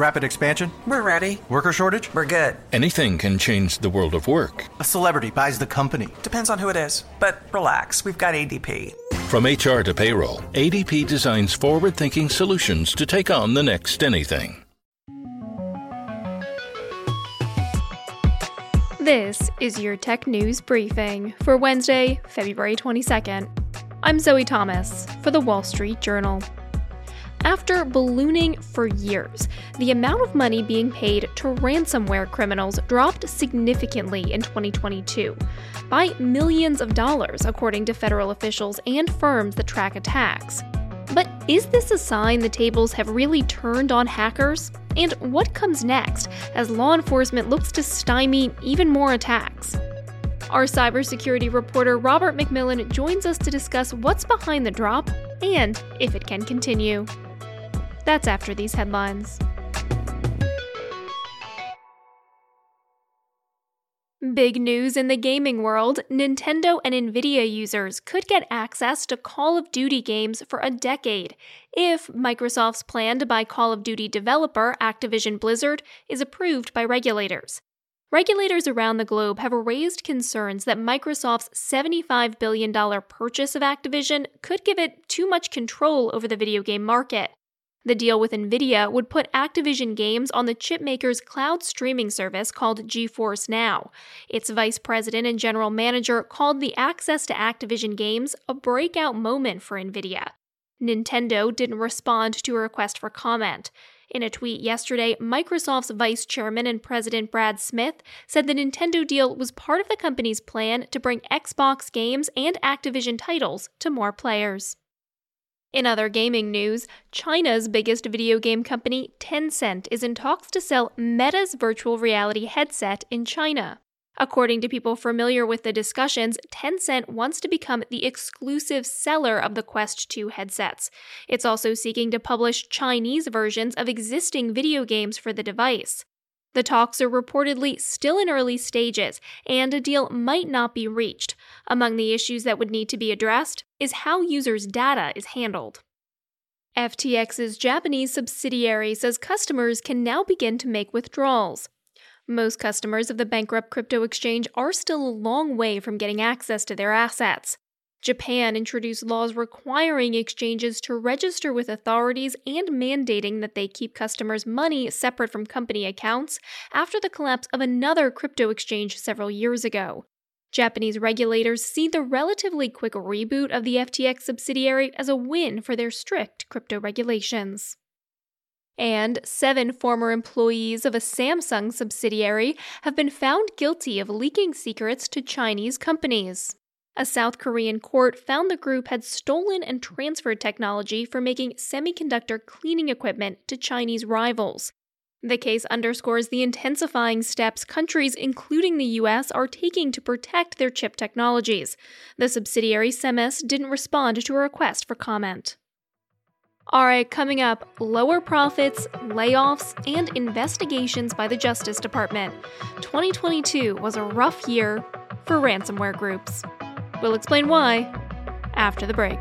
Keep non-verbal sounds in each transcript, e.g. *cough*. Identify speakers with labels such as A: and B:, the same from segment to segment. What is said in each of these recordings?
A: Rapid expansion?
B: We're ready.
A: Worker shortage?
B: We're good.
C: Anything can change the world of work.
A: A celebrity buys the company.
B: Depends on who it is. But relax, we've got ADP.
C: From HR to payroll, ADP designs forward thinking solutions to take on the next anything.
D: This is your tech news briefing for Wednesday, February 22nd. I'm Zoe Thomas for the Wall Street Journal. After ballooning for years, the amount of money being paid to ransomware criminals dropped significantly in 2022 by millions of dollars, according to federal officials and firms that track attacks. But is this a sign the tables have really turned on hackers? And what comes next as law enforcement looks to stymie even more attacks? Our cybersecurity reporter Robert McMillan joins us to discuss what's behind the drop and if it can continue. That's after these headlines. Big news in the gaming world Nintendo and Nvidia users could get access to Call of Duty games for a decade if Microsoft's plan to buy Call of Duty developer Activision Blizzard is approved by regulators. Regulators around the globe have raised concerns that Microsoft's $75 billion purchase of Activision could give it too much control over the video game market. The deal with Nvidia would put Activision games on the chipmaker's cloud streaming service called GeForce Now. Its vice president and general manager called the access to Activision games a breakout moment for Nvidia. Nintendo didn't respond to a request for comment. In a tweet yesterday, Microsoft's vice chairman and president Brad Smith said the Nintendo deal was part of the company's plan to bring Xbox games and Activision titles to more players. In other gaming news, China's biggest video game company, Tencent, is in talks to sell Meta's virtual reality headset in China. According to people familiar with the discussions, Tencent wants to become the exclusive seller of the Quest 2 headsets. It's also seeking to publish Chinese versions of existing video games for the device. The talks are reportedly still in early stages, and a deal might not be reached. Among the issues that would need to be addressed is how users' data is handled. FTX's Japanese subsidiary says customers can now begin to make withdrawals. Most customers of the bankrupt crypto exchange are still a long way from getting access to their assets. Japan introduced laws requiring exchanges to register with authorities and mandating that they keep customers' money separate from company accounts after the collapse of another crypto exchange several years ago. Japanese regulators see the relatively quick reboot of the FTX subsidiary as a win for their strict crypto regulations. And seven former employees of a Samsung subsidiary have been found guilty of leaking secrets to Chinese companies. A South Korean court found the group had stolen and transferred technology for making semiconductor cleaning equipment to Chinese rivals. The case underscores the intensifying steps countries, including the US, are taking to protect their chip technologies. The subsidiary Semes didn't respond to a request for comment. All right, coming up lower profits, layoffs, and investigations by the Justice Department. 2022 was a rough year for ransomware groups. We'll explain why after the break.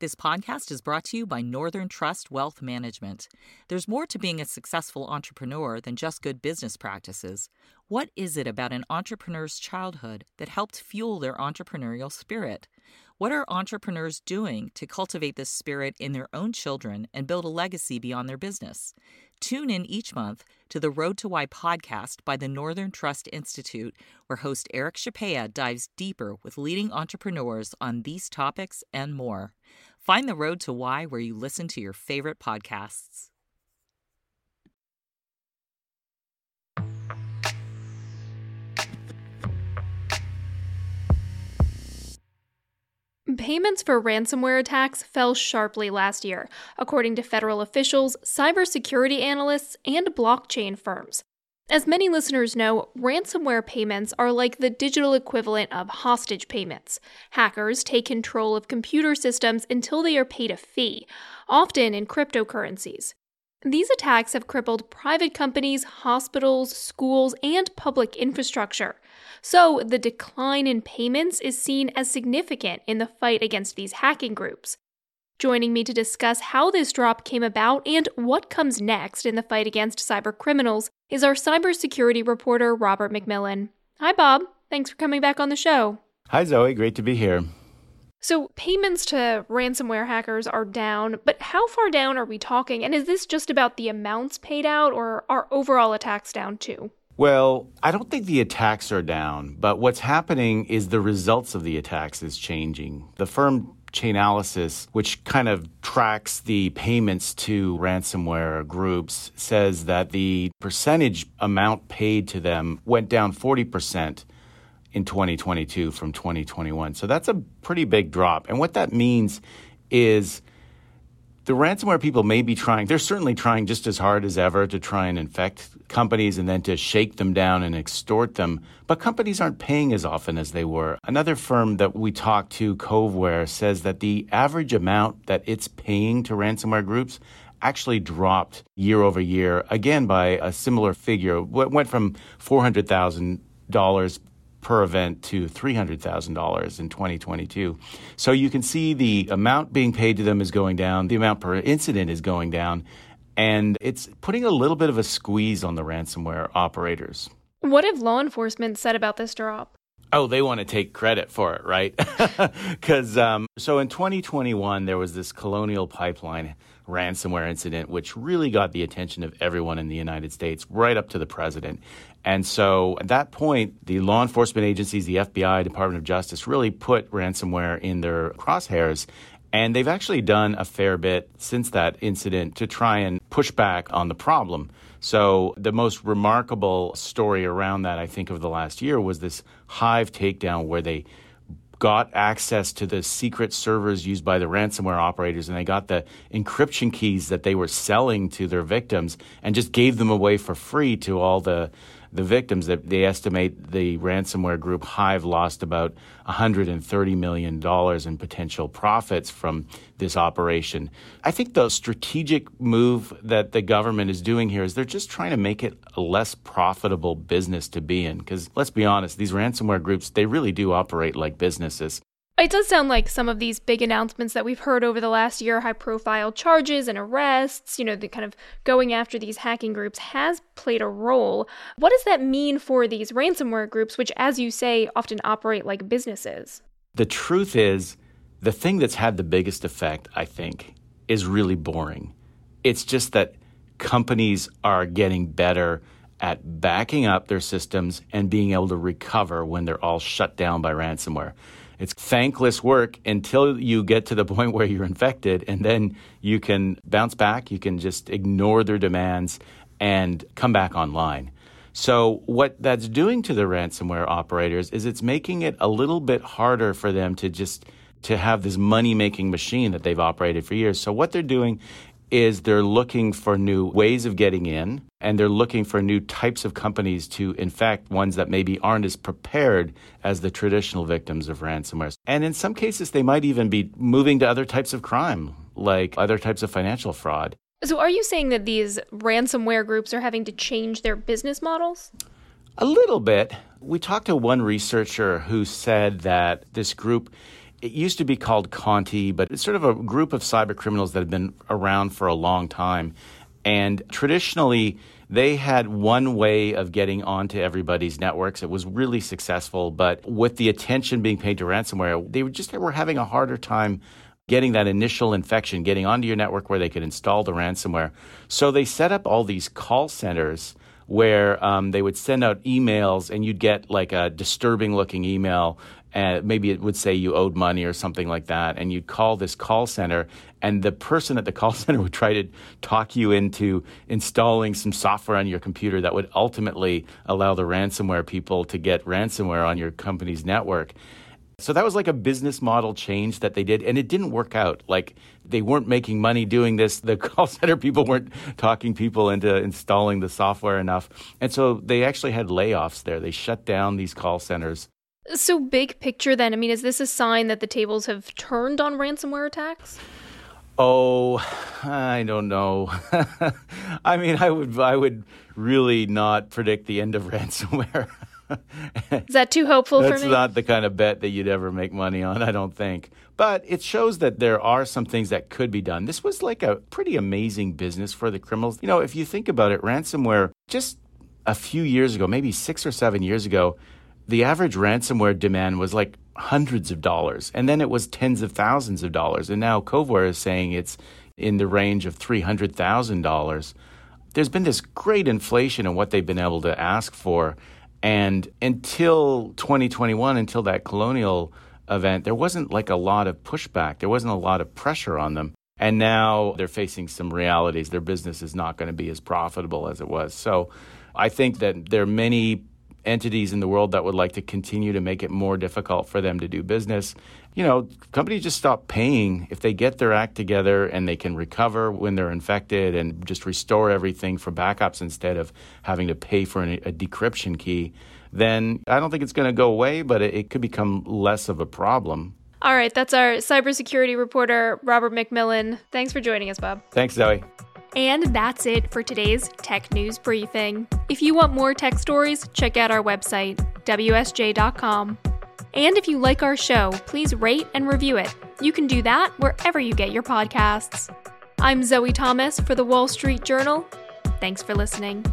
E: This podcast is brought to you by Northern Trust Wealth Management. There's more to being a successful entrepreneur than just good business practices. What is it about an entrepreneur's childhood that helped fuel their entrepreneurial spirit? What are entrepreneurs doing to cultivate this spirit in their own children and build a legacy beyond their business? Tune in each month to the Road to Why podcast by the Northern Trust Institute, where host Eric Chapea dives deeper with leading entrepreneurs on these topics and more. Find the Road to Why where you listen to your favorite podcasts.
D: Payments for ransomware attacks fell sharply last year, according to federal officials, cybersecurity analysts, and blockchain firms. As many listeners know, ransomware payments are like the digital equivalent of hostage payments. Hackers take control of computer systems until they are paid a fee, often in cryptocurrencies. These attacks have crippled private companies, hospitals, schools, and public infrastructure. So, the decline in payments is seen as significant in the fight against these hacking groups. Joining me to discuss how this drop came about and what comes next in the fight against cyber criminals is our cybersecurity reporter, Robert McMillan. Hi, Bob. Thanks for coming back on the show.
F: Hi, Zoe. Great to be here.
D: So, payments to ransomware hackers are down, but how far down are we talking? And is this just about the amounts paid out, or are overall attacks down too?
F: Well, I don't think the attacks are down, but what's happening is the results of the attacks is changing. The firm Chainalysis, which kind of tracks the payments to ransomware groups, says that the percentage amount paid to them went down 40% in 2022 from 2021. So that's a pretty big drop. And what that means is the ransomware people may be trying, they're certainly trying just as hard as ever to try and infect companies and then to shake them down and extort them. But companies aren't paying as often as they were. Another firm that we talked to, Coveware, says that the average amount that it's paying to ransomware groups actually dropped year over year, again by a similar figure. It went from $400,000 per event to $300,000 in 2022. So you can see the amount being paid to them is going down, the amount per incident is going down, and it's putting a little bit of a squeeze on the ransomware operators.
D: What have law enforcement said about this drop?
F: Oh, they want to take credit for it, right? *laughs* Because um, so in 2021, there was this Colonial Pipeline ransomware incident, which really got the attention of everyone in the United States, right up to the president. And so at that point, the law enforcement agencies, the FBI, Department of Justice, really put ransomware in their crosshairs. And they've actually done a fair bit since that incident to try and push back on the problem. So, the most remarkable story around that, I think, of the last year was this Hive takedown where they got access to the secret servers used by the ransomware operators and they got the encryption keys that they were selling to their victims and just gave them away for free to all the the victims that they estimate the ransomware group Hive lost about 130 million dollars in potential profits from this operation. I think the strategic move that the government is doing here is they're just trying to make it a less profitable business to be in because let's be honest, these ransomware groups they really do operate like businesses.
D: It does sound like some of these big announcements that we've heard over the last year, high profile charges and arrests, you know, the kind of going after these hacking groups has played a role. What does that mean for these ransomware groups, which, as you say, often operate like businesses?
F: The truth is, the thing that's had the biggest effect, I think, is really boring. It's just that companies are getting better at backing up their systems and being able to recover when they're all shut down by ransomware. It's thankless work until you get to the *laughs* point where you're infected, and then you can bounce back. You can just ignore their demands and come back online. So, what that's doing to the ransomware operators is it's making it a little bit harder for them to just to have this money making machine that they've operated for years. So, what they're doing is they're looking for new ways of getting in and they're looking for new types of companies to infect ones that maybe aren't as prepared as the traditional victims of ransomware. And in some cases, they might even be moving to other types of crime, like other types of financial fraud.
D: So, are you saying that these ransomware groups are having to change their business models?
F: A little bit. We talked to one researcher who said that this group it used to be called Conti, but it's sort of a group of cyber criminals that have been around for a long time. And traditionally, they had one way of getting onto everybody's networks. It was really successful, but with the attention being paid to ransomware, they were just they were having a harder time getting that initial infection, getting onto your network where they could install the ransomware. So they set up all these call centers where um, they would send out emails and you'd get like a disturbing looking email and maybe it would say you owed money or something like that and you'd call this call center and the person at the call *laughs* center would try to talk you into installing some software on your computer that would ultimately allow the ransomware people to get ransomware on your company's network so that was like a business model change that they did, and it didn't work out. Like they weren't making money doing this. The *laughs* call center people weren't talking people into installing the software enough. And so they actually had layoffs there. They shut down these call centers.
D: So, big picture then, I mean, is this a sign that the tables have turned on ransomware attacks?
F: Oh, I don't know. *laughs* I mean, I would I would really not predict the end of *laughs* ransomware.
D: Is that too hopeful
F: That's
D: for me?
F: not the kind of bet that you'd ever make money on, I don't think. But it shows that there are some things that could be done. This was like a pretty amazing business for the criminals. You know, if you think about it, ransomware just a few years ago, maybe six or seven years ago, the average ransomware demand was like hundreds of dollars. And then it was tens of thousands of dollars. And now Coveware is saying it's in the range of $300,000. There's been this great inflation in what they've been able to ask for. And until 2021, until that colonial event, there wasn't like a lot of pushback. There wasn't a lot of pressure on them. And now they're facing some realities. Their business is not going to be as profitable as it was. So I think that there are many entities in the world that would like to continue to make it more difficult for them to do business. You know, companies just stop paying if they get their act together and they can recover when they're infected and just restore everything for backups instead of having to pay for an, a decryption key. Then I don't think it's going to go away, but it, it could become less of a problem.
D: All right, that's our cybersecurity reporter, Robert McMillan. Thanks for joining us, Bob.
F: Thanks, Zoe.
D: And that's it for today's Tech News Briefing. If you want more tech stories, check out our website, WSJ.com. And if you like our show, please rate and review it. You can do that wherever you get your podcasts. I'm Zoe Thomas for the Wall Street Journal. Thanks for listening.